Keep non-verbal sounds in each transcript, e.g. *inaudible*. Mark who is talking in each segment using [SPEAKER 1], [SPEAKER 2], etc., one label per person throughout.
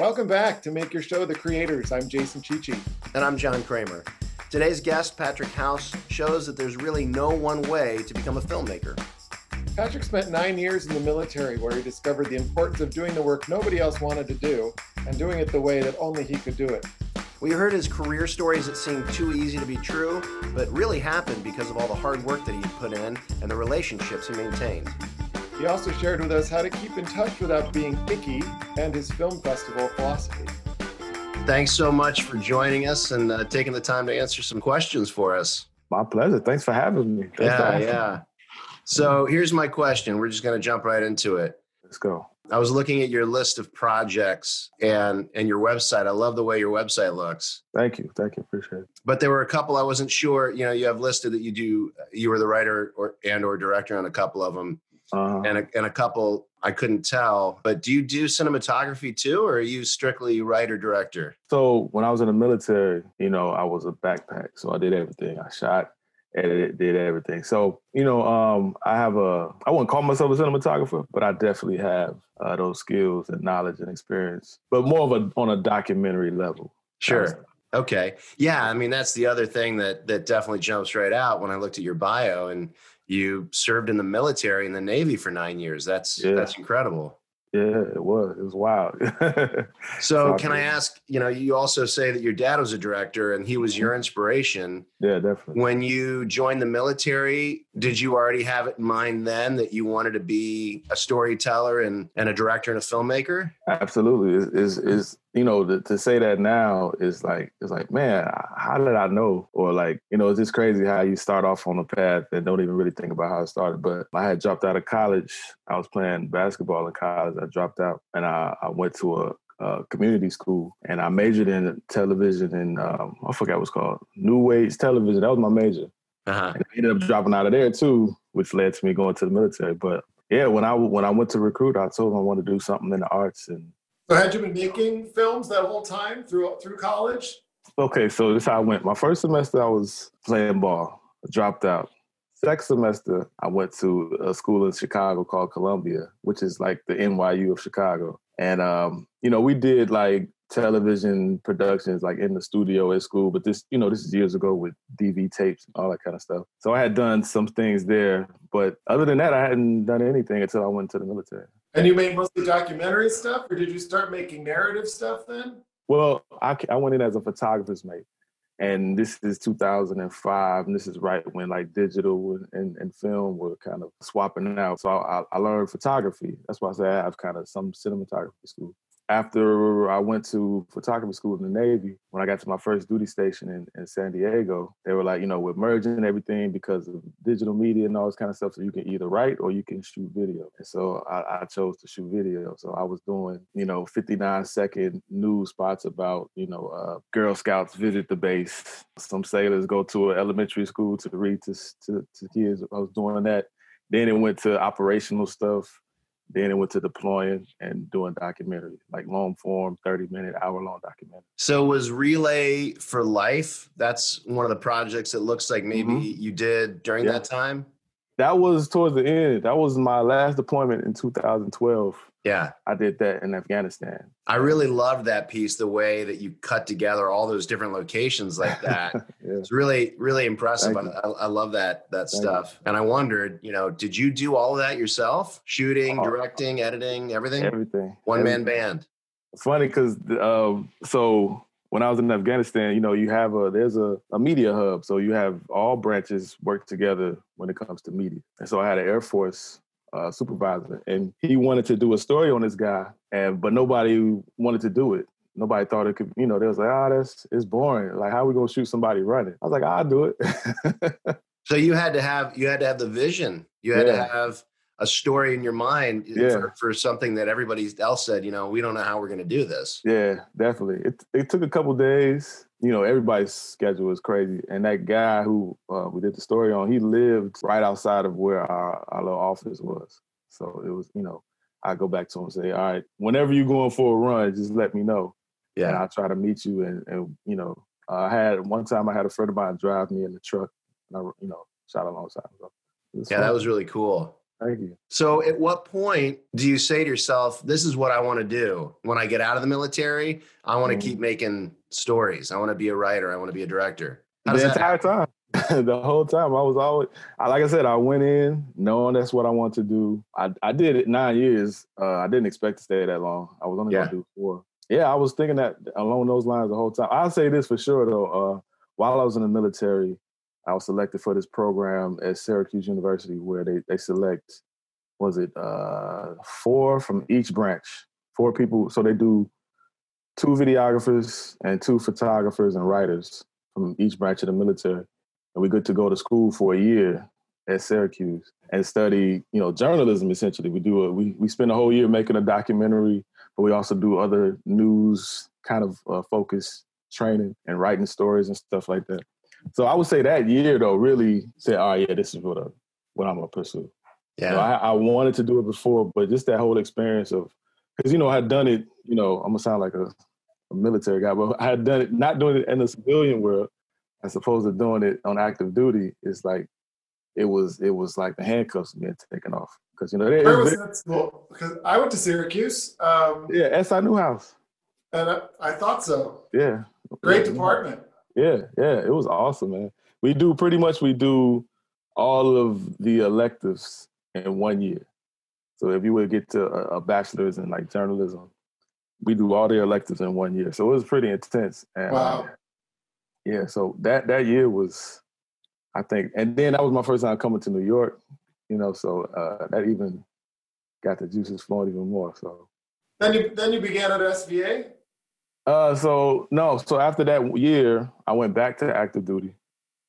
[SPEAKER 1] Welcome back to Make Your Show The Creators. I'm Jason Chichi.
[SPEAKER 2] And I'm John Kramer. Today's guest, Patrick House, shows that there's really no one way to become a filmmaker.
[SPEAKER 1] Patrick spent nine years in the military where he discovered the importance of doing the work nobody else wanted to do and doing it the way that only he could do it.
[SPEAKER 2] We heard his career stories that seemed too easy to be true, but really happened because of all the hard work that he put in and the relationships he maintained.
[SPEAKER 1] He also shared with us how to keep in touch without being icky and his film festival philosophy.
[SPEAKER 2] Thanks so much for joining us and uh, taking the time to answer some questions for us.
[SPEAKER 3] My pleasure. Thanks for having me. Thanks
[SPEAKER 2] yeah, yeah. So here's my question. We're just going to jump right into it.
[SPEAKER 3] Let's go.
[SPEAKER 2] I was looking at your list of projects and and your website. I love the way your website looks.
[SPEAKER 3] Thank you, thank you, appreciate it.
[SPEAKER 2] But there were a couple I wasn't sure. You know, you have listed that you do. You were the writer or and or director on a couple of them uh, and a, and a couple I couldn't tell. But do you do cinematography too, or are you strictly writer director?
[SPEAKER 3] So when I was in the military, you know, I was a backpack, so I did everything. I shot, edited, did everything. So you know, um, I have a I wouldn't call myself a cinematographer, but I definitely have uh, those skills and knowledge and experience, but more of a on a documentary level.
[SPEAKER 2] Sure. Okay. Yeah. I mean, that's the other thing that that definitely jumps right out when I looked at your bio and you served in the military in the Navy for nine years. That's yeah. that's incredible.
[SPEAKER 3] Yeah, it was. It was wild. *laughs*
[SPEAKER 2] so, can I ask? You know, you also say that your dad was a director and he was your mm-hmm. inspiration.
[SPEAKER 3] Yeah, definitely.
[SPEAKER 2] When you joined the military, did you already have it in mind then that you wanted to be a storyteller and, and a director and a filmmaker?
[SPEAKER 3] Absolutely. Is is you know to, to say that now is like it's like man, how did I know? Or like you know, it's just crazy how you start off on a path and don't even really think about how it started. But I had dropped out of college. I was playing basketball in college. I dropped out and I, I went to a uh, community school, and I majored in television and um, I forgot what's called New Age Television. That was my major. Uh-huh. And I ended up dropping out of there too, which led to me going to the military. But yeah, when I when I went to recruit, I told them I wanted to do something in the arts. And
[SPEAKER 1] so, had you been making films that whole time through through college?
[SPEAKER 3] Okay, so this how I went. My first semester, I was playing ball. I dropped out. Second semester, I went to a school in Chicago called Columbia, which is like the NYU of Chicago. And um, you know, we did like television productions like in the studio at school, but this, you know, this is years ago with DV tapes and all that kind of stuff. So I had done some things there, but other than that, I hadn't done anything until I went to the military.
[SPEAKER 1] And you made mostly documentary stuff, or did you start making narrative stuff then?
[SPEAKER 3] Well, I, I went in as a photographer's mate and this is 2005 and this is right when like digital and, and film were kind of swapping out so I, I learned photography that's why i say i have kind of some cinematography school after I went to photography school in the Navy, when I got to my first duty station in, in San Diego, they were like, you know, we're merging everything because of digital media and all this kind of stuff. So you can either write or you can shoot video. And so I, I chose to shoot video. So I was doing, you know, 59 second news spots about, you know, uh, Girl Scouts visit the base. Some sailors go to an elementary school to read to, to, to kids. I was doing that. Then it went to operational stuff then it went to deploying and doing documentary, like long form, 30 minute, hour long documentary.
[SPEAKER 2] So was Relay for Life? That's one of the projects it looks like maybe mm-hmm. you did during yeah. that time?
[SPEAKER 3] That was towards the end. That was my last deployment in 2012.
[SPEAKER 2] Yeah.
[SPEAKER 3] I did that in Afghanistan.
[SPEAKER 2] I really loved that piece, the way that you cut together all those different locations like *laughs* that. yeah. It's really, really impressive. I, I, love that that Thank stuff. You. And I wondered, you know, did you do all of that yourself? Shooting, oh, directing, editing, everything?
[SPEAKER 3] Everything.
[SPEAKER 2] One man band.
[SPEAKER 3] It's Funny because um, so when I was in Afghanistan, you know, you have a there's a, a media hub. So you have all branches work together when it comes to media. And so I had an Air Force uh, supervisor, and he wanted to do a story on this guy, and but nobody wanted to do it. Nobody thought it could, you know. They was like, "Ah, oh, that's it's boring. Like, how are we gonna shoot somebody running?" I was like, "I'll do it." *laughs*
[SPEAKER 2] so you had to have you had to have the vision. You had yeah. to have a story in your mind yeah. for, for, something that everybody else said, you know, we don't know how we're going to do this.
[SPEAKER 3] Yeah, definitely. It it took a couple days. You know, everybody's schedule was crazy, and that guy who uh, we did the story on, he lived right outside of where our, our little office was. So it was, you know, I go back to him and say, all right, whenever you're going for a run, just let me know. Yeah, and I'll try to meet you. And, and you know, I had one time I had a friend of mine drive me in the truck, and I, you know, shot alongside.
[SPEAKER 2] So yeah, fun. that was really cool.
[SPEAKER 3] Thank you.
[SPEAKER 2] So, at what point do you say to yourself, "This is what I want to do when I get out of the military? I want to mm-hmm. keep making stories. I want to be a writer. I want to be a director."
[SPEAKER 3] How the entire time, *laughs* the whole time, I was always, like I said, I went in knowing that's what I want to do. I, I did it nine years. Uh, I didn't expect to stay that long. I was only yeah. gonna do four. Yeah, I was thinking that along those lines the whole time. I'll say this for sure though. Uh, while I was in the military, I was selected for this program at Syracuse University where they, they select, was it uh, four from each branch, four people. So they do two videographers and two photographers and writers from each branch of the military. And we get to go to school for a year at Syracuse and study, you know, journalism essentially. We do a, we, we spend a whole year making a documentary, but we also do other news kind of uh, focus training and writing stories and stuff like that. So I would say that year though really said, "Oh yeah, this is what I, what I'm gonna pursue." Yeah, you know, I, I, wanted to do it before, but just that whole experience of because you know I had done it. You know, I'm gonna sound like a, a military guy, but I had done it not doing it in the civilian world as opposed to doing it on active duty. It's like it was it was like the handcuffs being taken off because you know
[SPEAKER 1] they, where was that school? Because I went to Syracuse. Um,
[SPEAKER 3] yeah, SI Newhouse.
[SPEAKER 1] And I, I thought so.
[SPEAKER 3] Yeah.
[SPEAKER 1] Great department.
[SPEAKER 3] Yeah, yeah, it was awesome, man. We do pretty much we do all of the electives in one year. So if you would get to a, a bachelor's in like journalism, we do all the electives in one year. So it was pretty intense. And,
[SPEAKER 1] wow.
[SPEAKER 3] yeah, so that that year was, I think, and then that was my first time coming to New York. You know, so uh, that even got the juices flowing even more. So
[SPEAKER 1] then you then you began at SVA.
[SPEAKER 3] Uh, so no, so after that year, I went back to active duty,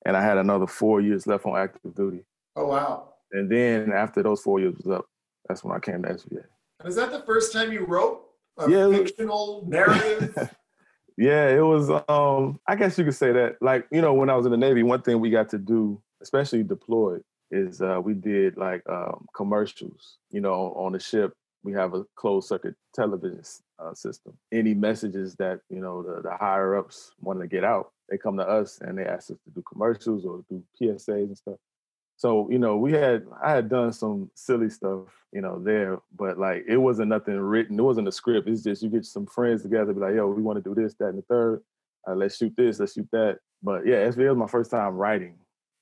[SPEAKER 3] and I had another four years left on active duty.
[SPEAKER 1] Oh wow!
[SPEAKER 3] And then after those four years was up, that's when I came to SVA.
[SPEAKER 1] And is that the first time you wrote a yeah, fictional narrative? *laughs*
[SPEAKER 3] yeah, it was. Um, I guess you could say that. Like you know, when I was in the Navy, one thing we got to do, especially deployed, is uh, we did like um, commercials. You know, on the ship, we have a closed circuit television uh, system. Any messages that you know the, the higher ups want to get out, they come to us and they ask us to do commercials or do PSAs and stuff. So you know, we had I had done some silly stuff, you know, there, but like it wasn't nothing written. It wasn't a script. It's just you get some friends together, be like, yo, we want to do this, that, and the third. Uh, let's shoot this, let's shoot that. But yeah, SVA was my first time writing.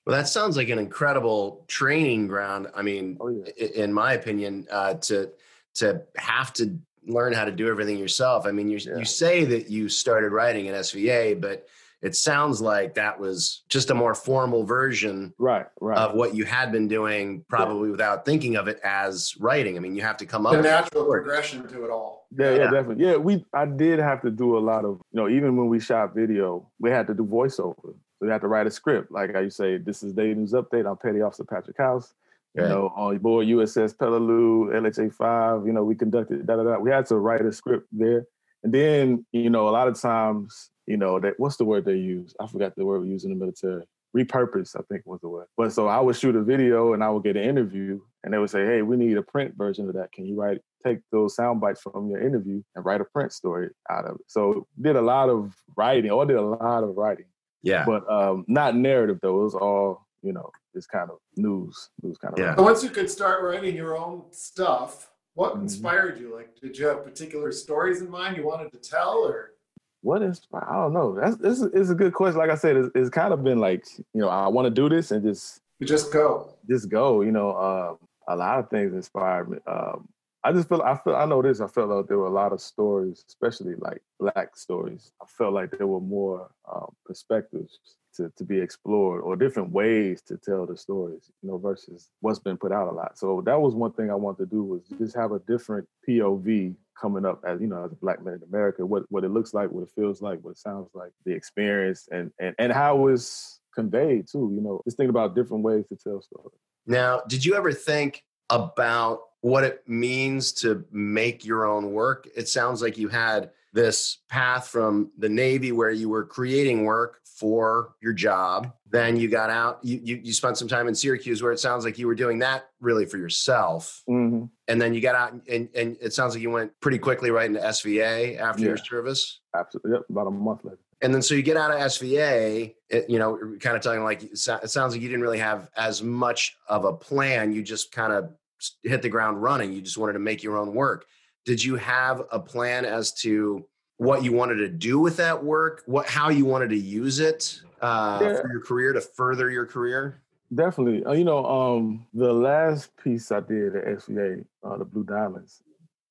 [SPEAKER 2] Well, that sounds like an incredible training ground. I mean, oh, yeah. in my opinion, uh, to to have to learn how to do everything yourself. I mean, you yeah. you say that you started writing at SVA, but it sounds like that was just a more formal version
[SPEAKER 3] right, right.
[SPEAKER 2] of what you had been doing, probably yeah. without thinking of it as writing. I mean, you have to come up
[SPEAKER 1] the natural progression to it all.
[SPEAKER 3] Yeah, yeah, yeah, definitely. Yeah, we I did have to do a lot of, you know, even when we shot video, we had to do voiceover. So we had to write a script. Like I say, this is Day News Update. I'm Petty Officer Patrick House. You know, on board USS Peleliu, LHA five. You know, we conducted da da da. We had to write a script there, and then you know, a lot of times, you know, that what's the word they use? I forgot the word we use in the military. Repurpose, I think was the word. But so I would shoot a video and I would get an interview, and they would say, "Hey, we need a print version of that. Can you write take those sound bites from your interview and write a print story out of it?" So did a lot of writing, or did a lot of writing.
[SPEAKER 2] Yeah.
[SPEAKER 3] But um, not narrative though. It was all you know this kind of news, news kind of.
[SPEAKER 1] Yeah. So once you could start writing your own stuff, what mm-hmm. inspired you? Like, did you have particular stories in mind you wanted to tell, or?
[SPEAKER 3] what is? I don't know. That's this is a good question. Like I said, it's, it's kind of been like you know I want to do this and just
[SPEAKER 1] you just go,
[SPEAKER 3] just go. You know, uh, a lot of things inspired me. Um, I just feel I feel I know this. I felt like there were a lot of stories, especially like black stories. I felt like there were more um, perspectives to, to be explored or different ways to tell the stories, you know, versus what's been put out a lot. So that was one thing I wanted to do was just have a different POV coming up as, you know, as a black man in America, what, what it looks like, what it feels like, what it sounds like, the experience and, and, and how it's conveyed too, you know, just thinking about different ways to tell stories.
[SPEAKER 2] Now, did you ever think about what it means to make your own work? It sounds like you had this path from the Navy where you were creating work for your job. Then you got out, you, you, you, spent some time in Syracuse where it sounds like you were doing that really for yourself.
[SPEAKER 3] Mm-hmm.
[SPEAKER 2] And then you got out and, and it sounds like you went pretty quickly right into SVA after yeah. your service.
[SPEAKER 3] Absolutely. Yep. About a month later.
[SPEAKER 2] And then so you get out of SVA, it, you know, kind of telling like, it sounds like you didn't really have as much of a plan. You just kind of hit the ground running. You just wanted to make your own work. Did you have a plan as to what you wanted to do with that work, what how you wanted to use it uh, yeah. for your career to further your career?
[SPEAKER 3] Definitely. Uh, you know, um, the last piece I did at SVA, uh, the Blue Diamonds,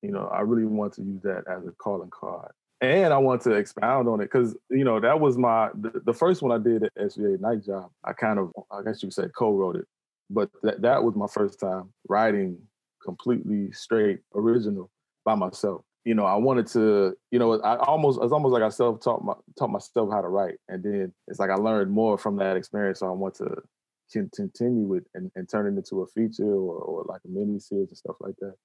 [SPEAKER 3] you know, I really want to use that as a calling card. And I want to expound on it because, you know, that was my, the, the, first one I did at SVA Night Job. I kind of, I guess you could say co-wrote it. But that, that was my first time writing completely straight original by myself. You know, I wanted to, you know, I almost, it's almost like I self-taught my, taught myself how to write. And then it's like I learned more from that experience. So I want to continue it and, and turn it into a feature or, or like a mini series and stuff like that.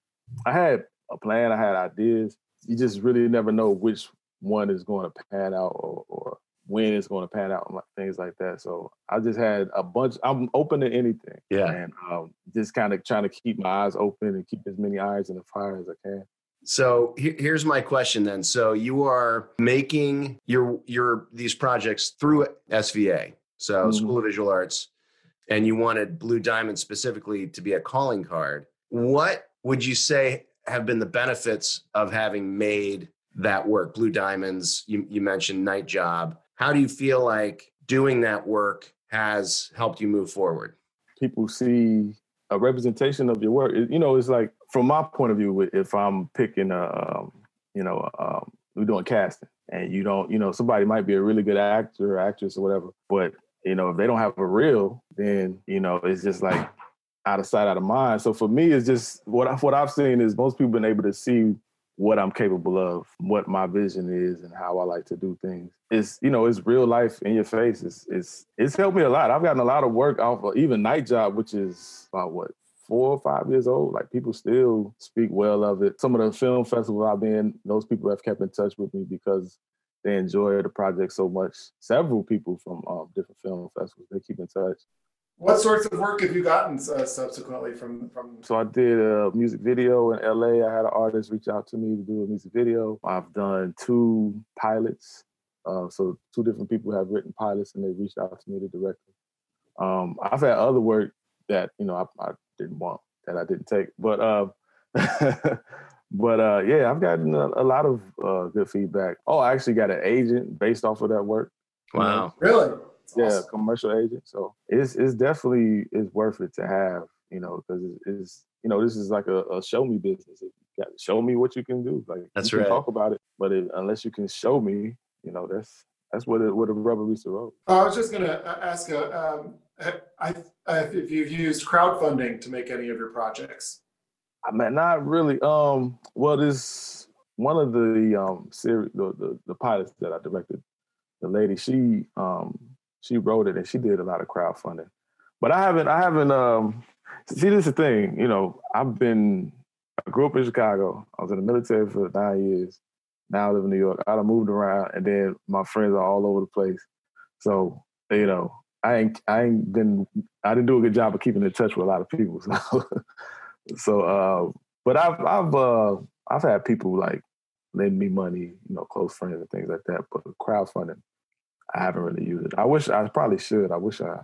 [SPEAKER 3] I had a plan, I had ideas. You just really never know which one is going to pan out or, or when it's going to pan out and things like that. So I just had a bunch. I'm open to anything.
[SPEAKER 2] Yeah,
[SPEAKER 3] and um, just kind of trying to keep my eyes open and keep as many eyes in the fire as I can.
[SPEAKER 2] So here's my question then. So you are making your your these projects through SVA, so mm-hmm. School of Visual Arts, and you wanted Blue Diamond specifically to be a calling card. What would you say have been the benefits of having made that work? Blue Diamonds, you, you mentioned Night Job. How do you feel like doing that work has helped you move forward?
[SPEAKER 3] People see a representation of your work. You know, it's like from my point of view, if I'm picking a, um, you know, um, we're doing casting, and you don't, you know, somebody might be a really good actor or actress or whatever, but you know, if they don't have a reel, then you know, it's just like out of sight, out of mind. So for me, it's just what I, what I've seen is most people been able to see what I'm capable of, what my vision is, and how I like to do things. It's you know, it's real life in your face. It's it's it's helped me a lot. I've gotten a lot of work off of even Night Job, which is about what four or five years old. Like people still speak well of it. Some of the film festivals I've been, those people have kept in touch with me because they enjoy the project so much. Several people from um, different film festivals they keep in touch.
[SPEAKER 1] What sorts of work have you gotten uh, subsequently from from?
[SPEAKER 3] So I did a music video in LA. I had an artist reach out to me to do a music video. I've done two pilots. Uh, so two different people have written pilots and they reached out to me to direct them. Um, I've had other work that you know I, I didn't want that I didn't take, but uh, *laughs* but uh, yeah, I've gotten a, a lot of uh, good feedback. Oh, I actually got an agent based off of that work.
[SPEAKER 2] Wow,
[SPEAKER 1] really?
[SPEAKER 3] Yeah, awesome. commercial agent. So it's it's definitely it's worth it to have, you know, because it's, it's, you know this is like a, a show me business. You got to show me what you can do. Like
[SPEAKER 2] that's
[SPEAKER 3] you
[SPEAKER 2] right.
[SPEAKER 3] talk about it, but it, unless you can show me, you know, that's that's what it, what a rubber meets the road.
[SPEAKER 1] I was just gonna uh, ask, uh, um, I, I, if you've used crowdfunding to make any of your projects.
[SPEAKER 3] I mean, not really. Um, well, this one of the um series, the, the, the pilots that I directed, the lady, she um she wrote it and she did a lot of crowdfunding. But I haven't, I haven't, um, see, this is the thing, you know, I've been, I grew up in Chicago. I was in the military for nine years. Now I live in New York. I done moved around and then my friends are all over the place. So, you know, I ain't, I ain't been, I didn't do a good job of keeping in touch with a lot of people. *laughs* So, so uh, but I've, I've, uh, I've had people like lend me money, you know, close friends and things like that. But crowdfunding, I haven't really used it. I wish I probably should. I wish I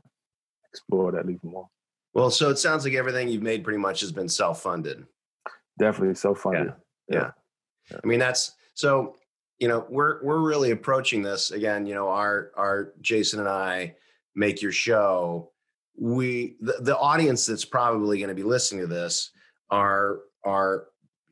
[SPEAKER 3] explored that even more.
[SPEAKER 2] Well, so it sounds like everything you've made pretty much has been self-funded.
[SPEAKER 3] Definitely self-funded.
[SPEAKER 2] Yeah. yeah. yeah. I mean, that's so. You know, we're we're really approaching this again. You know, our our Jason and I make your show. We the, the audience that's probably going to be listening to this are are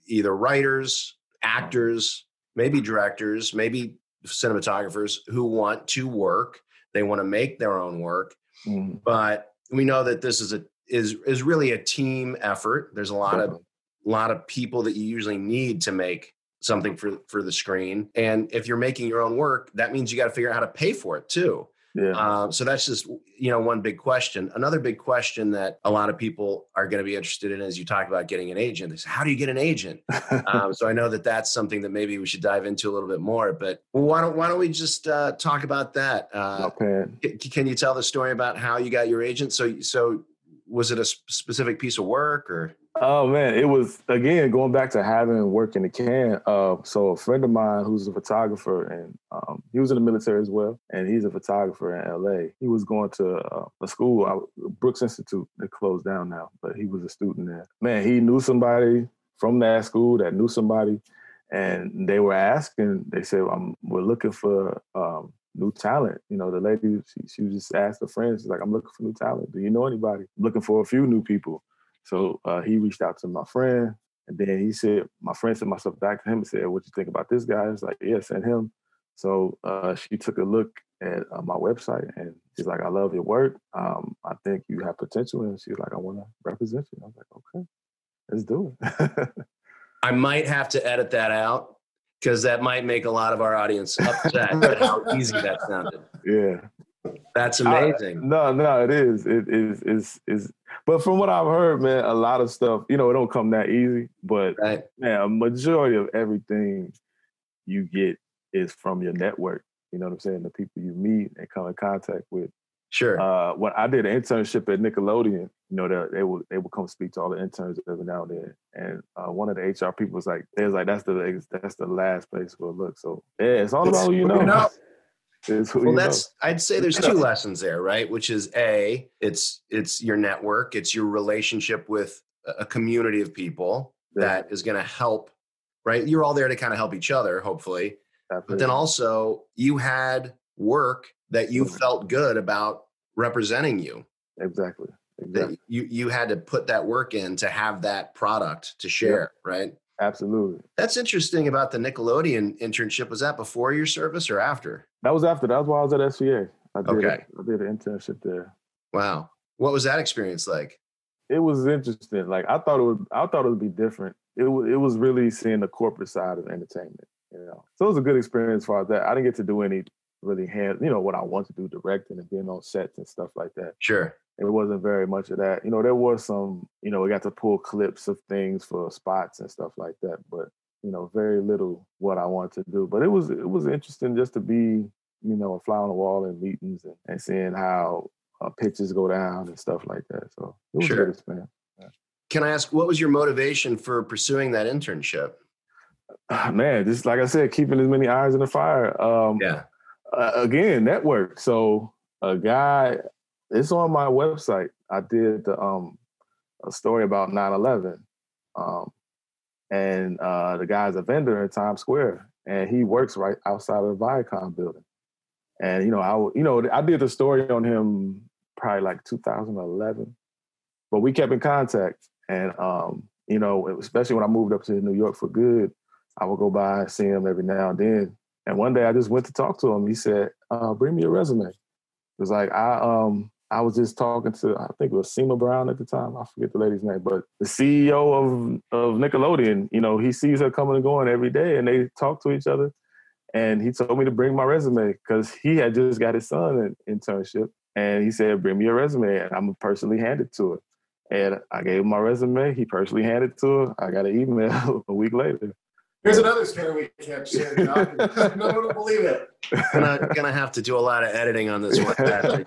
[SPEAKER 2] either writers, actors, maybe directors, maybe cinematographers who want to work. They want to make their own work, mm. but we know that this is a is is really a team effort. There's a lot of lot of people that you usually need to make something for for the screen. And if you're making your own work, that means you got to figure out how to pay for it too.
[SPEAKER 3] Yeah. Um,
[SPEAKER 2] so that's just you know one big question. Another big question that a lot of people are going to be interested in as you talk about getting an agent is how do you get an agent? *laughs* um, so I know that that's something that maybe we should dive into a little bit more. But why don't why don't we just uh, talk about that? Uh,
[SPEAKER 3] okay.
[SPEAKER 2] Can you tell the story about how you got your agent? So so was it a specific piece of work or?
[SPEAKER 3] Oh man, it was again going back to having work in the can. Uh, so a friend of mine who's a photographer and um, he was in the military as well, and he's a photographer in LA. He was going to uh, a school, Brooks Institute, that closed down now, but he was a student there. Man, he knew somebody from that school that knew somebody, and they were asking. They said, "We're looking for um, new talent. You know, the lady, she, she just asked her friends, she's like, I'm looking for new talent. Do you know anybody? I'm looking for a few new people. So uh, he reached out to my friend, and then he said, my friend sent myself back to him and said, "What do you think about this guy?" I was like, "Yeah, send him." So uh, she took a look at uh, my website, and she's like, "I love your work. Um, I think you have potential." And she's like, "I want to represent you." I was like, "Okay, let's do it." *laughs*
[SPEAKER 2] I might have to edit that out because that might make a lot of our audience *laughs* upset at how easy that sounded.
[SPEAKER 3] Yeah.
[SPEAKER 2] That's amazing.
[SPEAKER 3] I, no, no, it is. It is is is but from what I've heard, man, a lot of stuff, you know, it don't come that easy. But right. man, a majority of everything you get is from your network. You know what I'm saying? The people you meet and come in contact with.
[SPEAKER 2] Sure.
[SPEAKER 3] Uh, when I did an internship at Nickelodeon, you know, they, they would they would come speak to all the interns every now and then. And uh, one of the HR people was like, "They was like, that's the that's the last place we'll look." So yeah, it's all about who you know. know. *laughs*
[SPEAKER 2] well, that's know. I'd say there's two lessons there, right? Which is a, it's it's your network, it's your relationship with a community of people yeah. that is going to help. Right, you're all there to kind of help each other, hopefully. Absolutely. But then also, you had work that you felt good about representing you.
[SPEAKER 3] Exactly. Exactly.
[SPEAKER 2] you you had to put that work in to have that product to share, yeah. right?
[SPEAKER 3] Absolutely.
[SPEAKER 2] That's interesting about the Nickelodeon internship. Was that before your service or after?
[SPEAKER 3] That was after. That was while I was at SVA. I did okay. A, I did an internship there.
[SPEAKER 2] Wow. What was that experience like?
[SPEAKER 3] It was interesting. Like I thought it would I thought it would be different. It was it was really seeing the corporate side of entertainment, you know. So it was a good experience for that. I didn't get to do any really hand, you know, what I want to do, directing and being on sets and stuff like that.
[SPEAKER 2] Sure.
[SPEAKER 3] It wasn't very much of that. You know, there was some, you know, we got to pull clips of things for spots and stuff like that, but you know, very little what I wanted to do. But it was it was interesting just to be, you know, a fly on the wall in meetings and, and seeing how uh, pitches go down and stuff like that. So it was sure. good experience. Yeah.
[SPEAKER 2] Can I ask what was your motivation for pursuing that internship? *sighs*
[SPEAKER 3] Man, just like I said, keeping as many irons in the fire. Um,
[SPEAKER 2] yeah
[SPEAKER 3] uh, again, network. So a guy, it's on my website. I did the, um, a story about 9-11. Um, and uh, the guy's a vendor in Times Square, and he works right outside of the Viacom building. And you know, I you know I did the story on him probably like 2011, but we kept in contact. And um, you know, especially when I moved up to New York for good, I would go by and see him every now and then. And one day I just went to talk to him. He said, uh, "Bring me a resume." It was like I um I was just talking to I think it was Seema Brown at the time. I forget the lady's name, but the CEO of of Nickelodeon. You know, he sees her coming and going every day, and they talk to each other. And he told me to bring my resume because he had just got his son an internship, and he said, "Bring me a resume," and I'm personally handed to her. And I gave him my resume. He personally handed it to her. I got an email *laughs* a week later.
[SPEAKER 1] Here's another story we can't share, no one will believe it.
[SPEAKER 2] Gonna gonna have to do a lot of editing on this one. *laughs*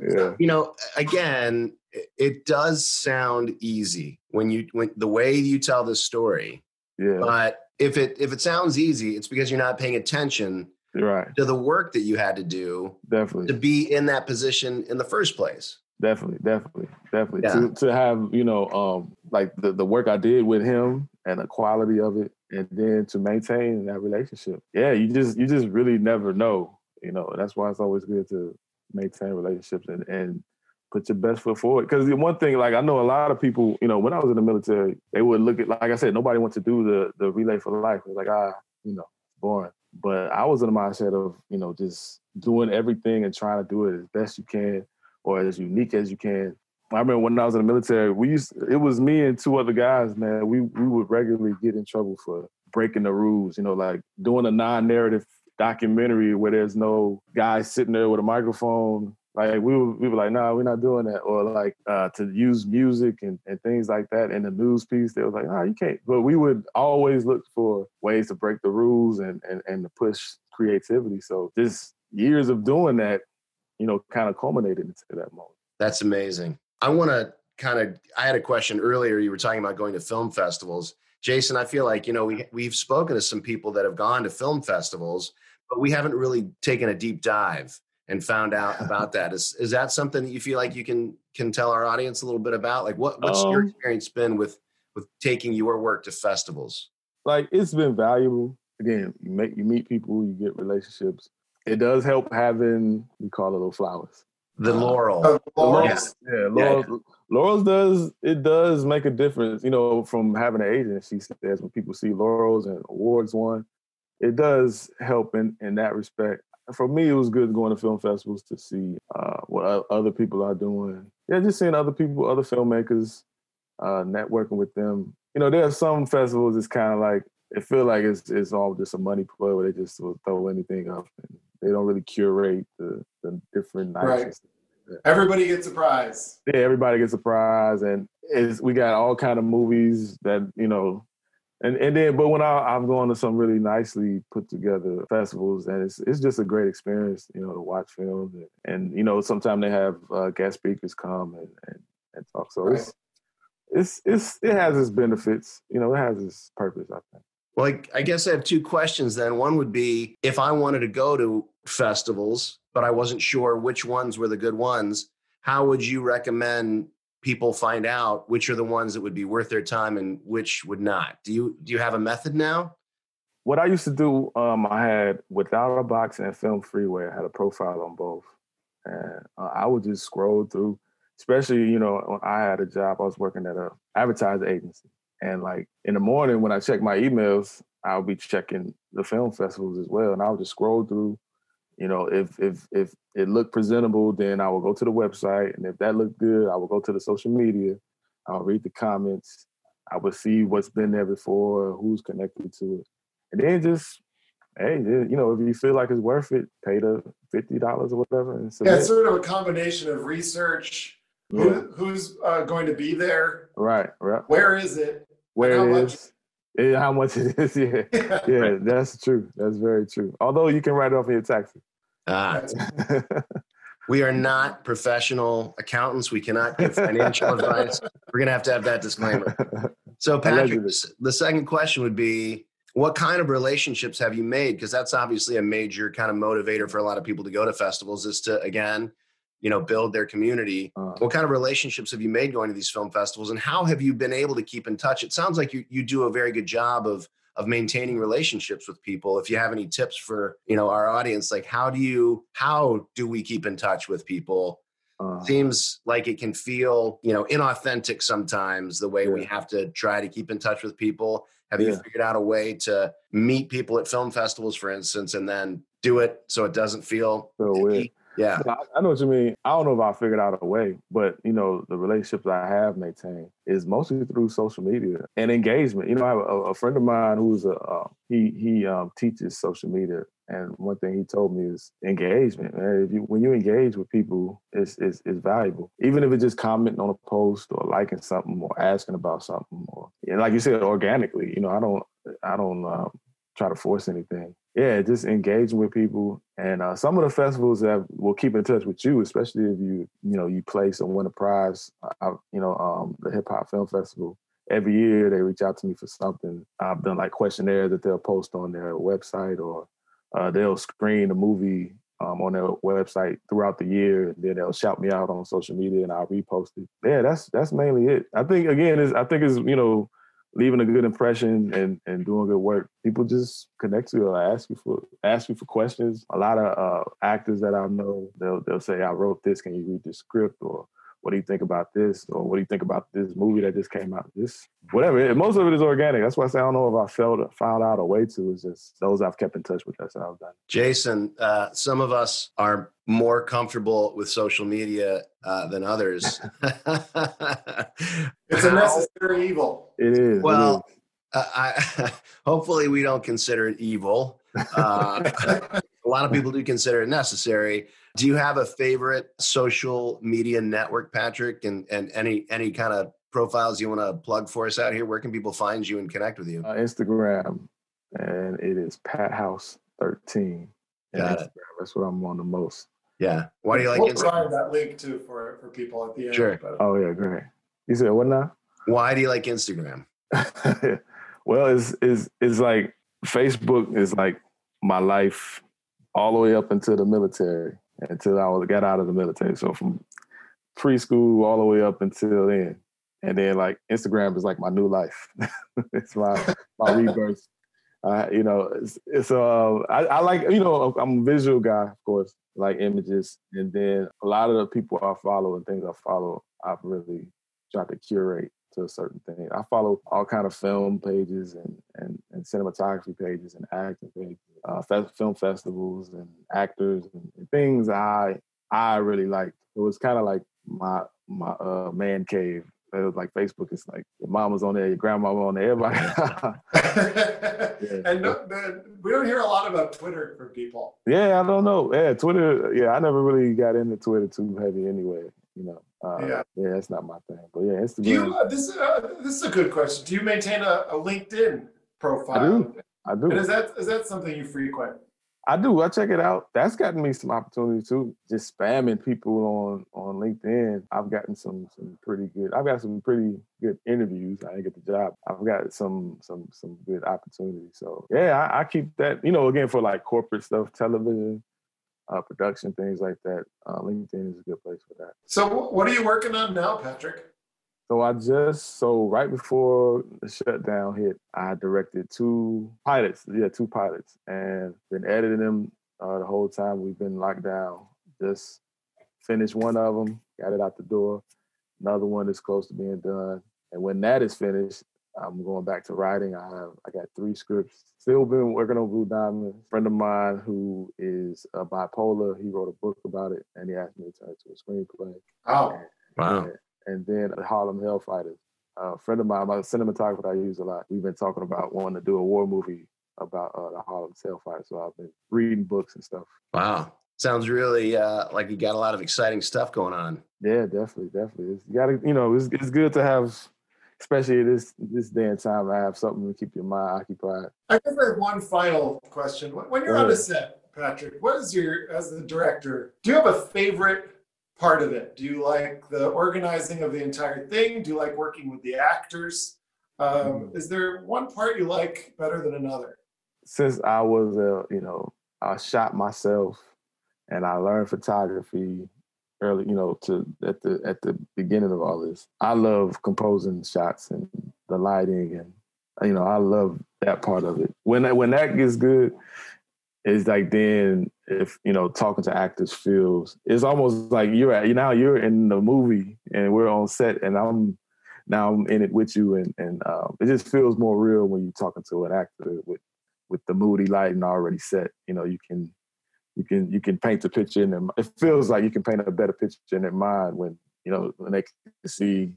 [SPEAKER 2] yeah. You know, again, it does sound easy when you when the way you tell the story.
[SPEAKER 3] Yeah.
[SPEAKER 2] But if it if it sounds easy, it's because you're not paying attention
[SPEAKER 3] right.
[SPEAKER 2] to the work that you had to do
[SPEAKER 3] definitely
[SPEAKER 2] to be in that position in the first place.
[SPEAKER 3] Definitely, definitely, definitely. Yeah. To to have, you know, um like the, the work I did with him and the quality of it and then to maintain that relationship. Yeah, you just you just really never know. You know, that's why it's always good to maintain relationships and and put your best foot forward. Because the one thing, like I know a lot of people, you know, when I was in the military, they would look at like I said, nobody wants to do the the relay for life. Like ah, you know, boring. But I was in the mindset of you know just doing everything and trying to do it as best you can or as unique as you can I remember when I was in the military, we used it was me and two other guys, man. We we would regularly get in trouble for breaking the rules, you know, like doing a non-narrative documentary where there's no guy sitting there with a microphone. Like we were, we were like, nah, we're not doing that. Or like uh, to use music and, and things like that in the news piece. They was like, nah, you can't. But we would always look for ways to break the rules and and, and to push creativity. So just years of doing that, you know, kind of culminated into that moment.
[SPEAKER 2] That's amazing. I want to kind of. I had a question earlier. You were talking about going to film festivals, Jason. I feel like you know we we've spoken to some people that have gone to film festivals, but we haven't really taken a deep dive and found out *laughs* about that. Is is that something that you feel like you can can tell our audience a little bit about? Like what what's um, your experience been with with taking your work to festivals?
[SPEAKER 3] Like it's been valuable. Again, you make you meet people, you get relationships. It does help having we call it little flowers.
[SPEAKER 2] The uh, laurel. Uh,
[SPEAKER 3] laurels. Yeah, yeah, laurels, yeah. laurels does it does make a difference, you know, from having an agent. She says when people see laurels and awards won, it does help in in that respect for me, it was good going to film festivals to see uh, what other people are doing. Yeah, just seeing other people, other filmmakers, uh, networking with them. You know, there are some festivals. It's kind of like it feel like it's it's all just a money play where they just will throw anything up. And they don't really curate the the different nights.
[SPEAKER 1] Right. Everybody gets a prize.
[SPEAKER 3] Yeah, everybody gets a prize, and is we got all kind of movies that you know and and then but when I, I'm going to some really nicely put together festivals and it's it's just a great experience you know to watch films and, and you know sometimes they have uh, guest speakers come and, and, and talk so right. it's it's it's it has its benefits you know it has its purpose I think.
[SPEAKER 2] Well, I, I guess I have two questions then. One would be if I wanted to go to festivals, but I wasn't sure which ones were the good ones, how would you recommend people find out which are the ones that would be worth their time and which would not? Do you do you have a method now?
[SPEAKER 3] What I used to do, um, I had Withoutabox and FilmFreeway. I had a profile on both, and uh, I would just scroll through. Especially, you know, when I had a job, I was working at a advertising agency, and like in the morning when I check my emails, I'll be checking the film festivals as well, and I'll just scroll through you know, if if if it looked presentable, then I will go to the website, and if that looked good, I will go to the social media. I'll read the comments. I will see what's been there before, who's connected to it, and then just hey, you know, if you feel like it's worth it, pay the fifty dollars or whatever. And
[SPEAKER 1] yeah, it's sort of a combination of research. Yeah. Who, who's uh, going to be there?
[SPEAKER 3] Right, right.
[SPEAKER 1] Where is it?
[SPEAKER 3] Where it is? Yeah, how much it is? *laughs* Yeah, yeah, that's true. That's very true. Although you can write it off in your taxes. Ah. *laughs*
[SPEAKER 2] we are not professional accountants. We cannot give financial advice. We're going to have to have that disclaimer. So, Patrick, the second question would be what kind of relationships have you made? Because that's obviously a major kind of motivator for a lot of people to go to festivals is to, again, you know, build their community. Uh, what kind of relationships have you made going to these film festivals and how have you been able to keep in touch? It sounds like you, you do a very good job of of maintaining relationships with people if you have any tips for you know our audience like how do you how do we keep in touch with people uh, seems like it can feel you know inauthentic sometimes the way yeah. we have to try to keep in touch with people have yeah. you figured out a way to meet people at film festivals for instance and then do it so it doesn't feel
[SPEAKER 3] so weird
[SPEAKER 2] yeah.
[SPEAKER 3] I, know what you mean. I don't know if I figured out a way, but you know, the relationships I have maintained is mostly through social media and engagement. You know, I have a, a friend of mine who's a he he um, teaches social media, and one thing he told me is engagement. Man, if you when you engage with people, it's it's, it's valuable. Even if it's just commenting on a post or liking something or asking about something, or like you said, organically. You know, I don't I don't um, try to force anything yeah, just engaging with people. And uh, some of the festivals that will keep in touch with you, especially if you, you know, you place or win a prize. I, you know, um, the Hip Hop Film Festival. Every year they reach out to me for something. I've done like questionnaires that they'll post on their website, or uh, they'll screen a movie um, on their website throughout the year, and then they'll shout me out on social media, and I'll repost it. Yeah, that's that's mainly it. I think again, is I think is you know leaving a good impression and, and doing good work, people just connect to you or ask you for ask you for questions. A lot of uh, actors that I know, they'll they'll say, "I wrote this. Can you read the script?" or what do you think about this? Or what do you think about this movie that just came out? This whatever. Most of it is organic. That's why I say I don't know if I felt found out a way to. Is just those I've kept in touch with. That's how I've done.
[SPEAKER 2] Jason, uh, some of us are more comfortable with social media uh, than others. *laughs*
[SPEAKER 1] it's a necessary evil.
[SPEAKER 3] It is.
[SPEAKER 2] Well,
[SPEAKER 3] it is.
[SPEAKER 2] Uh, I, *laughs* hopefully we don't consider it evil. Uh, *laughs* a lot of people do consider it necessary. Do you have a favorite social media network, Patrick, and and any any kind of profiles you want to plug for us out here? Where can people find you and connect with you?
[SPEAKER 3] Uh, Instagram, and it is Pat House thirteen.
[SPEAKER 2] Got it.
[SPEAKER 3] That's what I'm on the most.
[SPEAKER 2] Yeah. Why do you like
[SPEAKER 1] we'll
[SPEAKER 2] Instagram?
[SPEAKER 1] that link too for for people at the end.
[SPEAKER 2] Sure.
[SPEAKER 1] But,
[SPEAKER 3] Oh yeah, great. You said what now?
[SPEAKER 2] Why do you like Instagram? *laughs*
[SPEAKER 3] well, it's is it's like Facebook is like my life all the way up into the military until I was got out of the military. So from preschool all the way up until then, and then like Instagram is like my new life. *laughs* it's my my *laughs* rebirth. Uh, you know, it's, it's uh, I, I like you know I'm a visual guy, of course, like images, and then a lot of the people I follow and things I follow, I've really tried to curate to a certain thing. I follow all kind of film pages and and, and cinematography pages and acting pages, uh, film festivals and actors and, things I I really liked. It was kind of like my my uh, man cave. It was like Facebook. It's like your mama's on there, your grandma on there, everybody. *laughs* *laughs*
[SPEAKER 1] yeah. And no, we don't hear a lot about Twitter from people.
[SPEAKER 3] Yeah, I don't know. Yeah, Twitter. Yeah, I never really got into Twitter too heavy anyway. You know, uh, yeah, yeah, that's not my thing. But yeah, Instagram.
[SPEAKER 1] Do you, uh, this uh, this is a good question. Do you maintain a, a LinkedIn profile?
[SPEAKER 3] I do. I do.
[SPEAKER 1] And is that is that something you frequent?
[SPEAKER 3] I do. I check it out. That's gotten me some opportunities too. Just spamming people on on LinkedIn. I've gotten some some pretty good. I've got some pretty good interviews. I didn't get the job. I've got some some some good opportunities. So yeah, I, I keep that. You know, again for like corporate stuff, television, uh, production, things like that. Uh, LinkedIn is a good place for that.
[SPEAKER 1] So what are you working on now, Patrick?
[SPEAKER 3] So I just so right before the shutdown hit, I directed two pilots. Yeah, two pilots, and been editing them uh, the whole time we've been locked down. Just finished one of them, got it out the door. Another one is close to being done, and when that is finished, I'm going back to writing. I have I got three scripts. Still been working on Blue Diamond. A friend of mine who is a bipolar, he wrote a book about it, and he asked me to turn it to a screenplay.
[SPEAKER 1] Oh,
[SPEAKER 3] and,
[SPEAKER 2] wow!
[SPEAKER 3] And, and then Harlem Hellfighters. a friend of mine, my cinematographer I use a lot, we've been talking about wanting to do a war movie about uh, the Harlem Hellfighters. So I've been reading books and stuff.
[SPEAKER 2] Wow. Sounds really uh, like you got a lot of exciting stuff going on.
[SPEAKER 3] Yeah, definitely, definitely. It's, you got to, you know, it's, it's good to have, especially this this day and time, I have something to keep your mind occupied.
[SPEAKER 1] I guess I have one final question. When you're on a set, Patrick, what is your, as the director, do you have a favorite part of it? Do you like the organizing of the entire thing? Do you like working with the actors? Um, mm-hmm. is there one part you like better than another?
[SPEAKER 3] Since I was a, you know, I shot myself and I learned photography early, you know, to at the at the beginning of all this. I love composing shots and the lighting and you know, I love that part of it. When that when that gets good, it's like then if you know talking to actors feels it's almost like you're at you now you're in the movie and we're on set and I'm now I'm in it with you and and um, it just feels more real when you're talking to an actor with with the moody lighting already set. You know you can you can you can paint a picture in them. It feels like you can paint a better picture in their mind when you know when they can see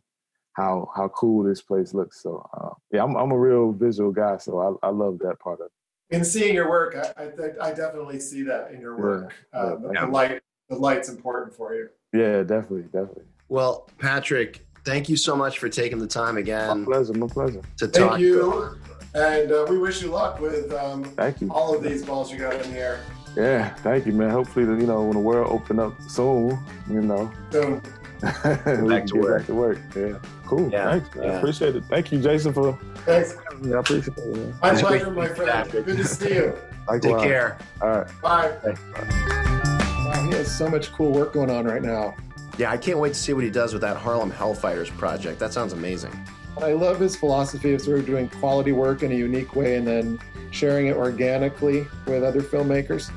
[SPEAKER 3] how how cool this place looks. So uh, yeah, I'm I'm a real visual guy, so I I love that part of it
[SPEAKER 1] in seeing your work, I, I, I definitely see that in your work. Yeah, um, yeah. The light, the light's important for you.
[SPEAKER 3] Yeah, definitely, definitely.
[SPEAKER 2] Well, Patrick, thank you so much for taking the time again.
[SPEAKER 3] My pleasure, my pleasure.
[SPEAKER 1] To thank talk. you, and uh, we wish you luck with um,
[SPEAKER 3] thank you.
[SPEAKER 1] all of these balls you got in the air.
[SPEAKER 3] Yeah, thank you, man. Hopefully, you know, when the world open up soon, you know.
[SPEAKER 1] Soon.
[SPEAKER 2] Back to work.
[SPEAKER 3] Back to work. Yeah. Cool. Yeah. Thanks. Yeah. I appreciate it. Thank you, Jason, for.
[SPEAKER 1] Thanks.
[SPEAKER 3] Yeah, I appreciate it. Man.
[SPEAKER 1] My pleasure, my friend. Good to see you.
[SPEAKER 2] Likewise. Take care.
[SPEAKER 3] All right.
[SPEAKER 1] Bye.
[SPEAKER 3] Wow,
[SPEAKER 1] he has so much cool work going on right now.
[SPEAKER 2] Yeah, I can't wait to see what he does with that Harlem Hellfighters project. That sounds amazing.
[SPEAKER 1] I love his philosophy of sort of doing quality work in a unique way and then sharing it organically with other filmmakers.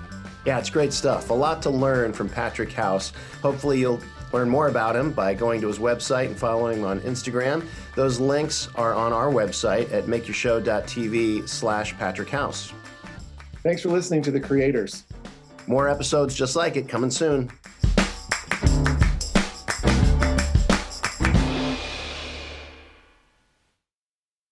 [SPEAKER 2] Yeah, it's great stuff. A lot to learn from Patrick House. Hopefully, you'll learn more about him by going to his website and following him on Instagram. Those links are on our website at makeyourshow.tv slash Patrick House.
[SPEAKER 1] Thanks for listening to The Creators.
[SPEAKER 2] More episodes just like it coming soon.